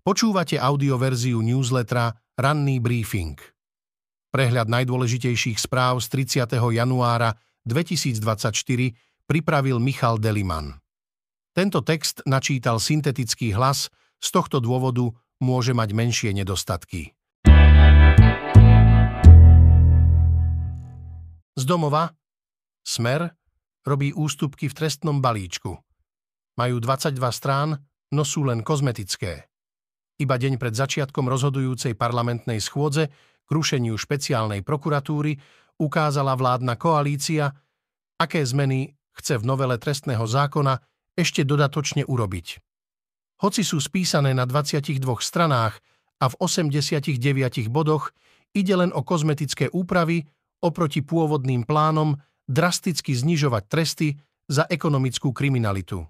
Počúvate audioverziu newslettera Ranný briefing. Prehľad najdôležitejších správ z 30. januára 2024 pripravil Michal Deliman. Tento text načítal syntetický hlas, z tohto dôvodu môže mať menšie nedostatky. Z domova Smer robí ústupky v trestnom balíčku. Majú 22 strán, no sú len kozmetické. Iba deň pred začiatkom rozhodujúcej parlamentnej schôdze k rušeniu špeciálnej prokuratúry ukázala vládna koalícia, aké zmeny chce v novele trestného zákona ešte dodatočne urobiť. Hoci sú spísané na 22 stranách a v 89 bodoch, ide len o kozmetické úpravy oproti pôvodným plánom drasticky znižovať tresty za ekonomickú kriminalitu.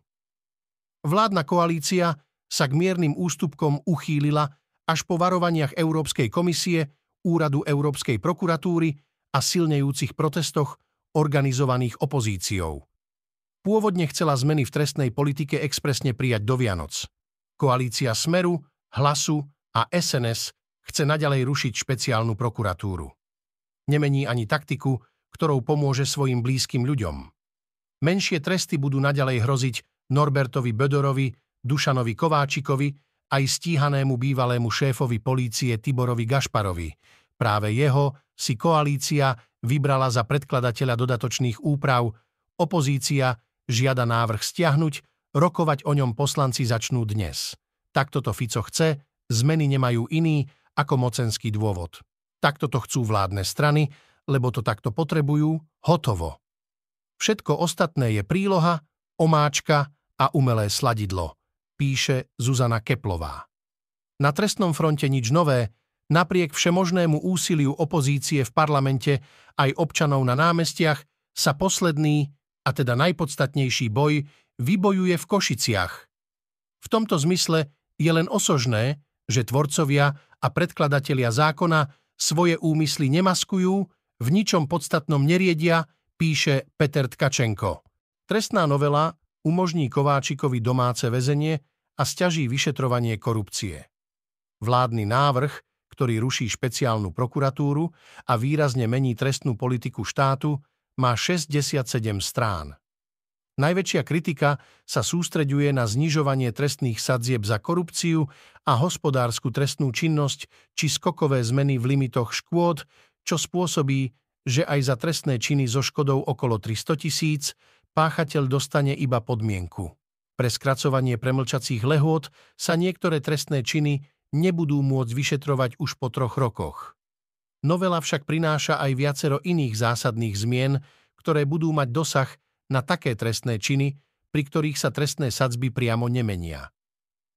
Vládna koalícia sa k miernym ústupkom uchýlila až po varovaniach Európskej komisie, Úradu Európskej prokuratúry a silnejúcich protestoch organizovaných opozíciou. Pôvodne chcela zmeny v trestnej politike expresne prijať do Vianoc. Koalícia Smeru, Hlasu a SNS chce naďalej rušiť špeciálnu prokuratúru. Nemení ani taktiku, ktorou pomôže svojim blízkym ľuďom. Menšie tresty budú naďalej hroziť Norbertovi Bödorovi, Dušanovi Kováčikovi aj stíhanému bývalému šéfovi polície Tiborovi Gašparovi. Práve jeho si koalícia vybrala za predkladateľa dodatočných úprav, opozícia žiada návrh stiahnuť, rokovať o ňom poslanci začnú dnes. Takto to Fico chce, zmeny nemajú iný ako mocenský dôvod. Takto to chcú vládne strany, lebo to takto potrebujú, hotovo. Všetko ostatné je príloha, omáčka a umelé sladidlo píše Zuzana Keplová. Na trestnom fronte nič nové, napriek všemožnému úsiliu opozície v parlamente aj občanov na námestiach sa posledný, a teda najpodstatnejší boj, vybojuje v Košiciach. V tomto zmysle je len osožné, že tvorcovia a predkladatelia zákona svoje úmysly nemaskujú, v ničom podstatnom neriedia, píše Peter Tkačenko. Trestná novela umožní Kováčikovi domáce väzenie a stiaží vyšetrovanie korupcie. Vládny návrh, ktorý ruší špeciálnu prokuratúru a výrazne mení trestnú politiku štátu, má 67 strán. Najväčšia kritika sa sústreďuje na znižovanie trestných sadzieb za korupciu a hospodárskú trestnú činnosť či skokové zmeny v limitoch škôd, čo spôsobí, že aj za trestné činy so škodou okolo 300 tisíc páchateľ dostane iba podmienku. Pre skracovanie premlčacích lehôd sa niektoré trestné činy nebudú môcť vyšetrovať už po troch rokoch. Novela však prináša aj viacero iných zásadných zmien, ktoré budú mať dosah na také trestné činy, pri ktorých sa trestné sadzby priamo nemenia.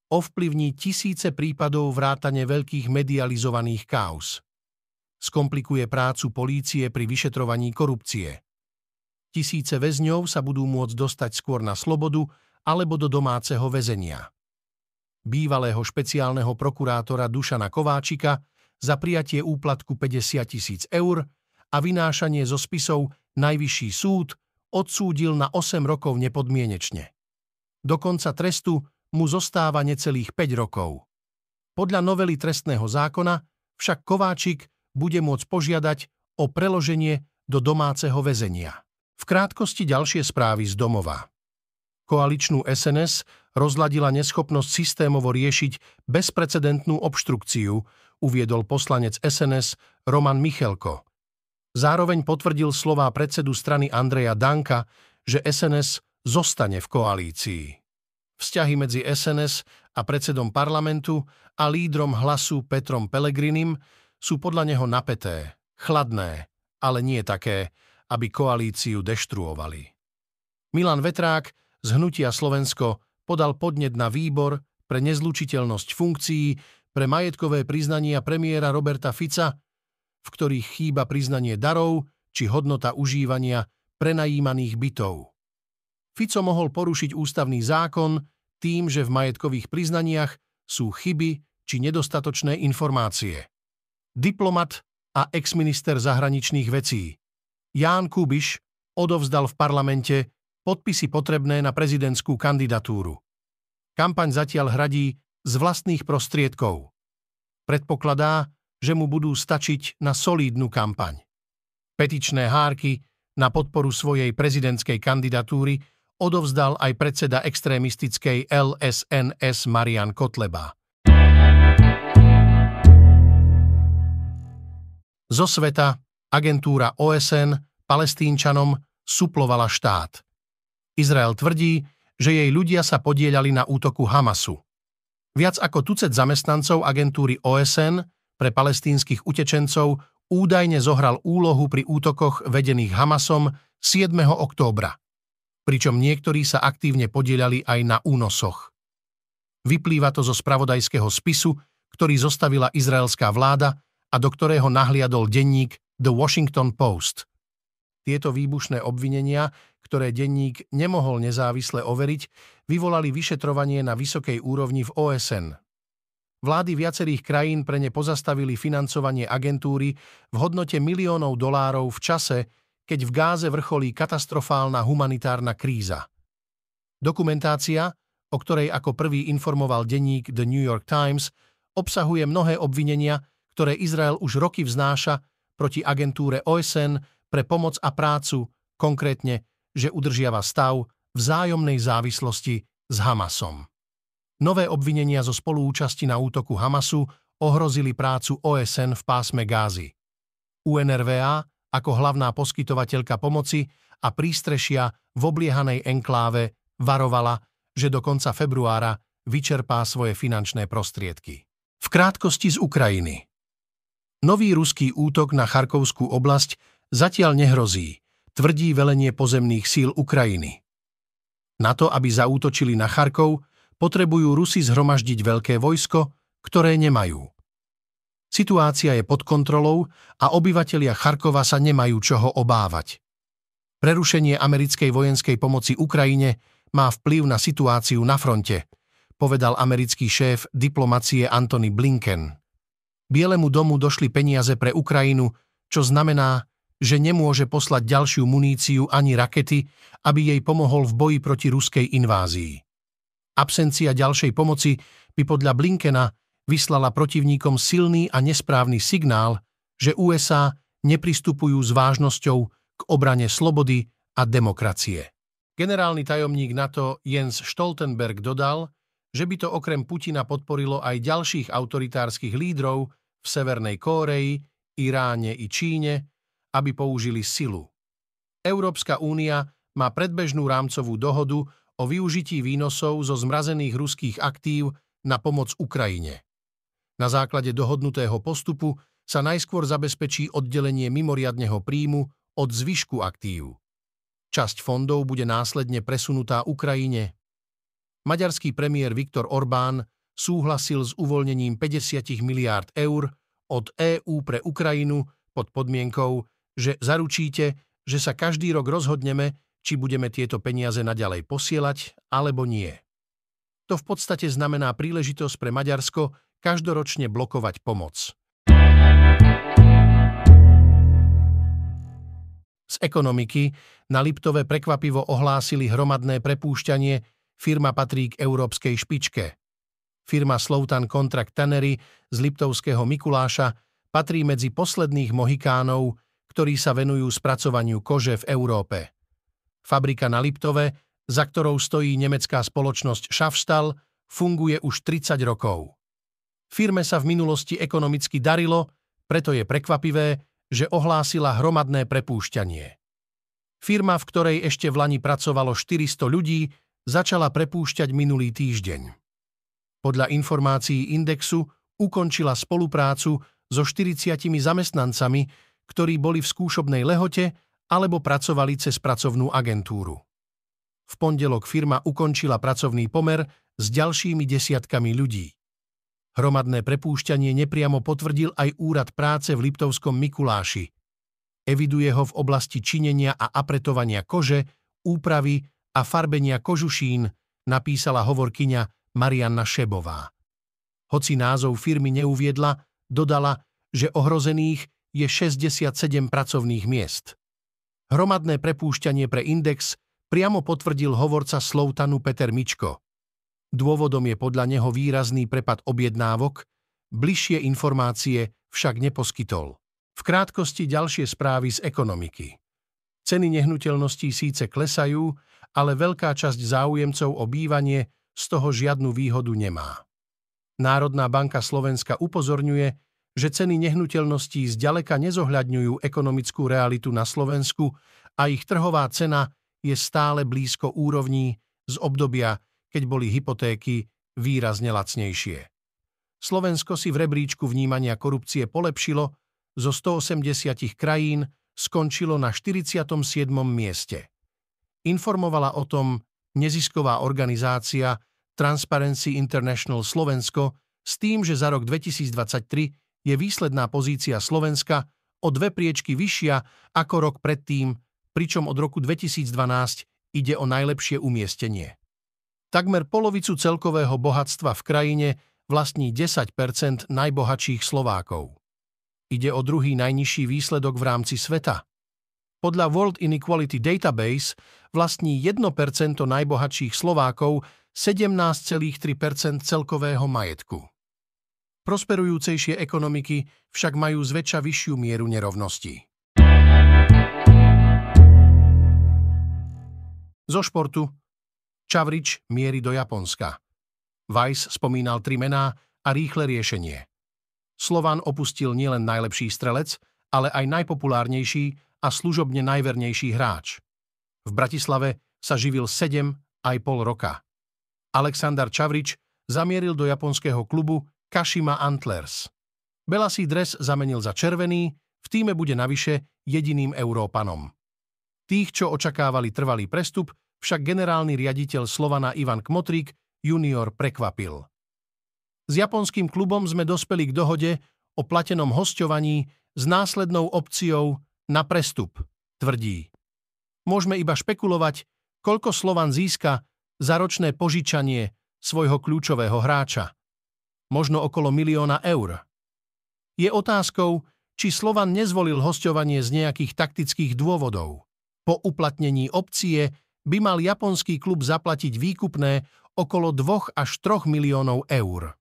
Ovplyvní tisíce prípadov vrátane veľkých medializovaných kaos. Skomplikuje prácu polície pri vyšetrovaní korupcie. Tisíce väzňov sa budú môcť dostať skôr na slobodu alebo do domáceho väzenia. Bývalého špeciálneho prokurátora Dušana Kováčika za prijatie úplatku 50 tisíc eur a vynášanie zo spisov Najvyšší súd odsúdil na 8 rokov nepodmienečne. Do konca trestu mu zostáva necelých 5 rokov. Podľa novely trestného zákona však Kováčik bude môcť požiadať o preloženie do domáceho väzenia. V krátkosti ďalšie správy z domova. Koaličnú SNS rozladila neschopnosť systémovo riešiť bezprecedentnú obštrukciu, uviedol poslanec SNS Roman Michelko. Zároveň potvrdil slová predsedu strany Andreja Danka, že SNS zostane v koalícii. Vzťahy medzi SNS a predsedom parlamentu a lídrom hlasu Petrom Pelegrinim sú podľa neho napeté, chladné, ale nie také, aby koalíciu deštruovali. Milan Vetrák z Hnutia Slovensko podal podnet na výbor pre nezlučiteľnosť funkcií pre majetkové priznania premiéra Roberta Fica, v ktorých chýba priznanie darov či hodnota užívania prenajímaných bytov. Fico mohol porušiť ústavný zákon tým, že v majetkových priznaniach sú chyby či nedostatočné informácie. Diplomat a exminister zahraničných vecí Ján Kubiš odovzdal v parlamente podpisy potrebné na prezidentskú kandidatúru. Kampaň zatiaľ hradí z vlastných prostriedkov. Predpokladá, že mu budú stačiť na solídnu kampaň. Petičné hárky na podporu svojej prezidentskej kandidatúry odovzdal aj predseda extrémistickej LSNS Marian Kotleba. Zo sveta agentúra OSN palestínčanom suplovala štát. Izrael tvrdí, že jej ľudia sa podielali na útoku Hamasu. Viac ako tucet zamestnancov agentúry OSN pre palestínskych utečencov údajne zohral úlohu pri útokoch vedených Hamasom 7. októbra, pričom niektorí sa aktívne podielali aj na únosoch. Vyplýva to zo spravodajského spisu, ktorý zostavila izraelská vláda a do ktorého nahliadol denník The Washington Post. Tieto výbušné obvinenia, ktoré denník nemohol nezávisle overiť, vyvolali vyšetrovanie na vysokej úrovni v OSN. Vlády viacerých krajín pre ne pozastavili financovanie agentúry v hodnote miliónov dolárov v čase, keď v Gáze vrcholí katastrofálna humanitárna kríza. Dokumentácia, o ktorej ako prvý informoval denník The New York Times, obsahuje mnohé obvinenia, ktoré Izrael už roky vznáša proti agentúre OSN pre pomoc a prácu, konkrétne, že udržiava stav vzájomnej závislosti s Hamasom. Nové obvinenia zo spolúčasti na útoku Hamasu ohrozili prácu OSN v pásme Gázy. UNRVA ako hlavná poskytovateľka pomoci a prístrešia v obliehanej enkláve varovala, že do konca februára vyčerpá svoje finančné prostriedky. V krátkosti z Ukrajiny. Nový ruský útok na Charkovskú oblasť zatiaľ nehrozí, tvrdí velenie pozemných síl Ukrajiny. Na to, aby zaútočili na Charkov, potrebujú Rusi zhromaždiť veľké vojsko, ktoré nemajú. Situácia je pod kontrolou a obyvatelia Charkova sa nemajú čoho obávať. Prerušenie americkej vojenskej pomoci Ukrajine má vplyv na situáciu na fronte, povedal americký šéf diplomacie Antony Blinken. Bielemu domu došli peniaze pre Ukrajinu, čo znamená, že nemôže poslať ďalšiu muníciu ani rakety, aby jej pomohol v boji proti ruskej invázii. Absencia ďalšej pomoci by podľa Blinkena vyslala protivníkom silný a nesprávny signál, že USA nepristupujú s vážnosťou k obrane slobody a demokracie. Generálny tajomník NATO Jens Stoltenberg dodal, že by to okrem Putina podporilo aj ďalších autoritárskych lídrov, v Severnej Kóreji, Iráne i Číne, aby použili silu. Európska únia má predbežnú rámcovú dohodu o využití výnosov zo zmrazených ruských aktív na pomoc Ukrajine. Na základe dohodnutého postupu sa najskôr zabezpečí oddelenie mimoriadneho príjmu od zvyšku aktív. Časť fondov bude následne presunutá Ukrajine. Maďarský premiér Viktor Orbán súhlasil s uvoľnením 50 miliárd eur od EÚ pre Ukrajinu pod podmienkou, že zaručíte, že sa každý rok rozhodneme, či budeme tieto peniaze naďalej posielať alebo nie. To v podstate znamená príležitosť pre Maďarsko každoročne blokovať pomoc. Z ekonomiky na Liptove prekvapivo ohlásili hromadné prepúšťanie, firma patrí k európskej špičke. Firma Sloutan Contract Tannery z Liptovského Mikuláša patrí medzi posledných mohikánov, ktorí sa venujú spracovaniu kože v Európe. Fabrika na Liptove, za ktorou stojí nemecká spoločnosť Schaffstal, funguje už 30 rokov. Firme sa v minulosti ekonomicky darilo, preto je prekvapivé, že ohlásila hromadné prepúšťanie. Firma, v ktorej ešte v Lani pracovalo 400 ľudí, začala prepúšťať minulý týždeň podľa informácií Indexu ukončila spoluprácu so 40 zamestnancami, ktorí boli v skúšobnej lehote alebo pracovali cez pracovnú agentúru. V pondelok firma ukončila pracovný pomer s ďalšími desiatkami ľudí. Hromadné prepúšťanie nepriamo potvrdil aj Úrad práce v Liptovskom Mikuláši. Eviduje ho v oblasti činenia a apretovania kože, úpravy a farbenia kožušín, napísala hovorkyňa Marianna Šebová. Hoci názov firmy neuviedla, dodala, že ohrozených je 67 pracovných miest. Hromadné prepúšťanie pre Index priamo potvrdil hovorca Sloutanu Peter Mičko. Dôvodom je podľa neho výrazný prepad objednávok, bližšie informácie však neposkytol. V krátkosti ďalšie správy z ekonomiky. Ceny nehnuteľností síce klesajú, ale veľká časť záujemcov o bývanie z toho žiadnu výhodu nemá. Národná banka Slovenska upozorňuje, že ceny nehnuteľností zďaleka nezohľadňujú ekonomickú realitu na Slovensku a ich trhová cena je stále blízko úrovní z obdobia, keď boli hypotéky výrazne lacnejšie. Slovensko si v rebríčku vnímania korupcie polepšilo, zo 180 krajín skončilo na 47. mieste. Informovala o tom nezisková organizácia Transparency International Slovensko s tým, že za rok 2023 je výsledná pozícia Slovenska o dve priečky vyššia ako rok predtým, pričom od roku 2012 ide o najlepšie umiestnenie. Takmer polovicu celkového bohatstva v krajine vlastní 10% najbohatších Slovákov. Ide o druhý najnižší výsledok v rámci sveta. Podľa World Inequality Database vlastní 1% najbohatších Slovákov 17,3% celkového majetku. Prosperujúcejšie ekonomiky však majú zväčša vyššiu mieru nerovností. Zo športu Čavrič mierí do Japonska. Weiss spomínal tri mená a rýchle riešenie. Slovan opustil nielen najlepší strelec, ale aj najpopulárnejší a služobne najvernejší hráč. V Bratislave sa živil 7 aj pol roka. Aleksandar Čavrič zamieril do japonského klubu Kashima Antlers. Belasý dres zamenil za červený, v týme bude navyše jediným Európanom. Tých, čo očakávali trvalý prestup, však generálny riaditeľ Slovana Ivan Kmotrík junior prekvapil. S japonským klubom sme dospeli k dohode o platenom hosťovaní s následnou opciou na prestup, tvrdí. Môžeme iba špekulovať, koľko Slovan získa za ročné požičanie svojho kľúčového hráča možno okolo milióna eur. Je otázkou, či Slovan nezvolil hosťovanie z nejakých taktických dôvodov. Po uplatnení opcie by mal japonský klub zaplatiť výkupné okolo 2 až 3 miliónov eur.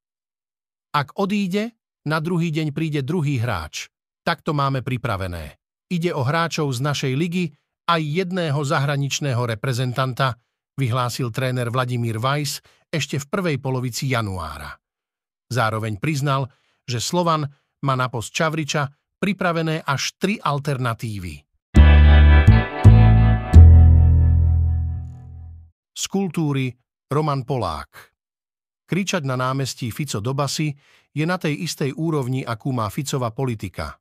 Ak odíde, na druhý deň príde druhý hráč. Tak to máme pripravené. Ide o hráčov z našej ligy aj jedného zahraničného reprezentanta, vyhlásil tréner Vladimír Weiss ešte v prvej polovici januára. Zároveň priznal, že Slovan má na post Čavriča pripravené až tri alternatívy. Z kultúry Roman Polák Kričať na námestí Fico do basy je na tej istej úrovni, akú má Ficová politika.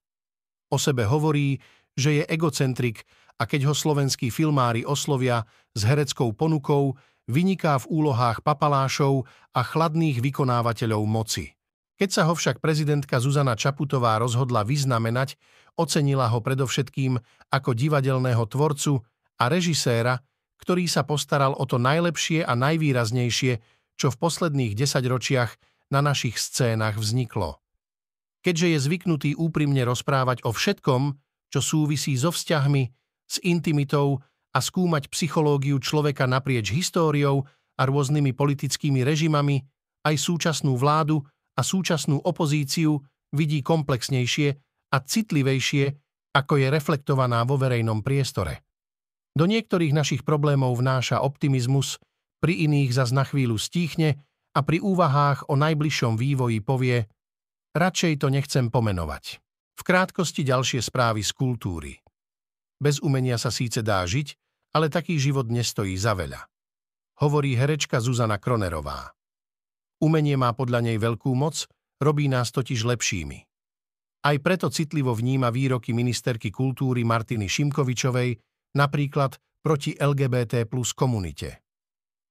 O sebe hovorí, že je egocentrik a keď ho slovenskí filmári oslovia s hereckou ponukou, vyniká v úlohách papalášov a chladných vykonávateľov moci. Keď sa ho však prezidentka Zuzana Čaputová rozhodla vyznamenať, ocenila ho predovšetkým ako divadelného tvorcu a režiséra, ktorý sa postaral o to najlepšie a najvýraznejšie, čo v posledných desaťročiach na našich scénach vzniklo. Keďže je zvyknutý úprimne rozprávať o všetkom, čo súvisí so vzťahmi, s intimitou a skúmať psychológiu človeka naprieč históriou a rôznymi politickými režimami, aj súčasnú vládu a súčasnú opozíciu vidí komplexnejšie a citlivejšie, ako je reflektovaná vo verejnom priestore. Do niektorých našich problémov vnáša optimizmus, pri iných zas na chvíľu stíchne a pri úvahách o najbližšom vývoji povie radšej to nechcem pomenovať. V krátkosti ďalšie správy z kultúry. Bez umenia sa síce dá žiť, ale taký život nestojí za veľa. Hovorí herečka Zuzana Kronerová. Umenie má podľa nej veľkú moc, robí nás totiž lepšími. Aj preto citlivo vníma výroky ministerky kultúry Martiny Šimkovičovej, napríklad proti LGBT plus komunite.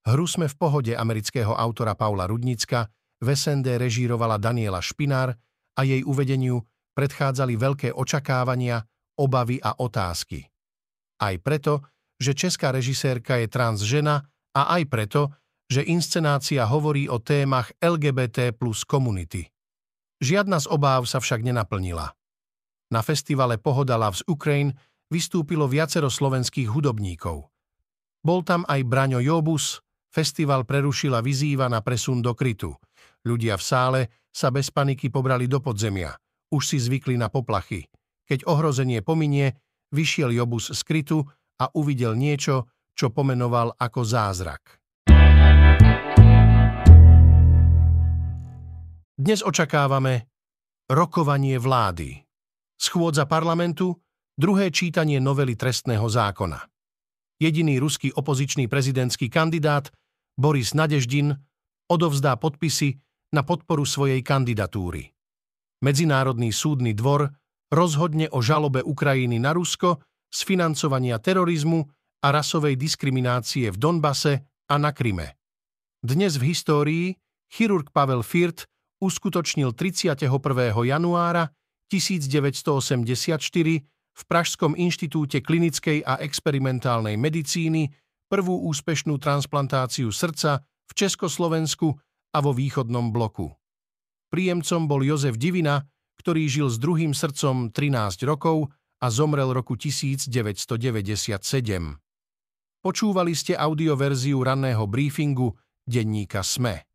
Hru sme v pohode amerického autora Paula Rudnicka, v SND režírovala Daniela Špinár a jej uvedeniu predchádzali veľké očakávania, obavy a otázky. Aj preto, že česká režisérka je trans žena a aj preto, že inscenácia hovorí o témach LGBT plus komunity. Žiadna z obáv sa však nenaplnila. Na festivale Pohoda Loves Ukraine vystúpilo viacero slovenských hudobníkov. Bol tam aj Braňo Jobus, Festival prerušila vyzýva na presun do krytu. Ľudia v sále sa bez paniky pobrali do podzemia. Už si zvykli na poplachy. Keď ohrozenie pominie, vyšiel Jobus z krytu a uvidel niečo, čo pomenoval ako zázrak. Dnes očakávame rokovanie vlády, schôdza parlamentu, druhé čítanie novely trestného zákona. Jediný ruský opozičný prezidentský kandidát Boris Nadeždin odovzdá podpisy na podporu svojej kandidatúry. Medzinárodný súdny dvor rozhodne o žalobe Ukrajiny na Rusko z financovania terorizmu a rasovej diskriminácie v Donbase a na Kryme. Dnes v histórii chirurg Pavel Firt uskutočnil 31. januára 1984 v Pražskom inštitúte klinickej a experimentálnej medicíny prvú úspešnú transplantáciu srdca v Československu a vo východnom bloku. Príjemcom bol Jozef Divina, ktorý žil s druhým srdcom 13 rokov a zomrel roku 1997. Počúvali ste audioverziu ranného briefingu denníka SME.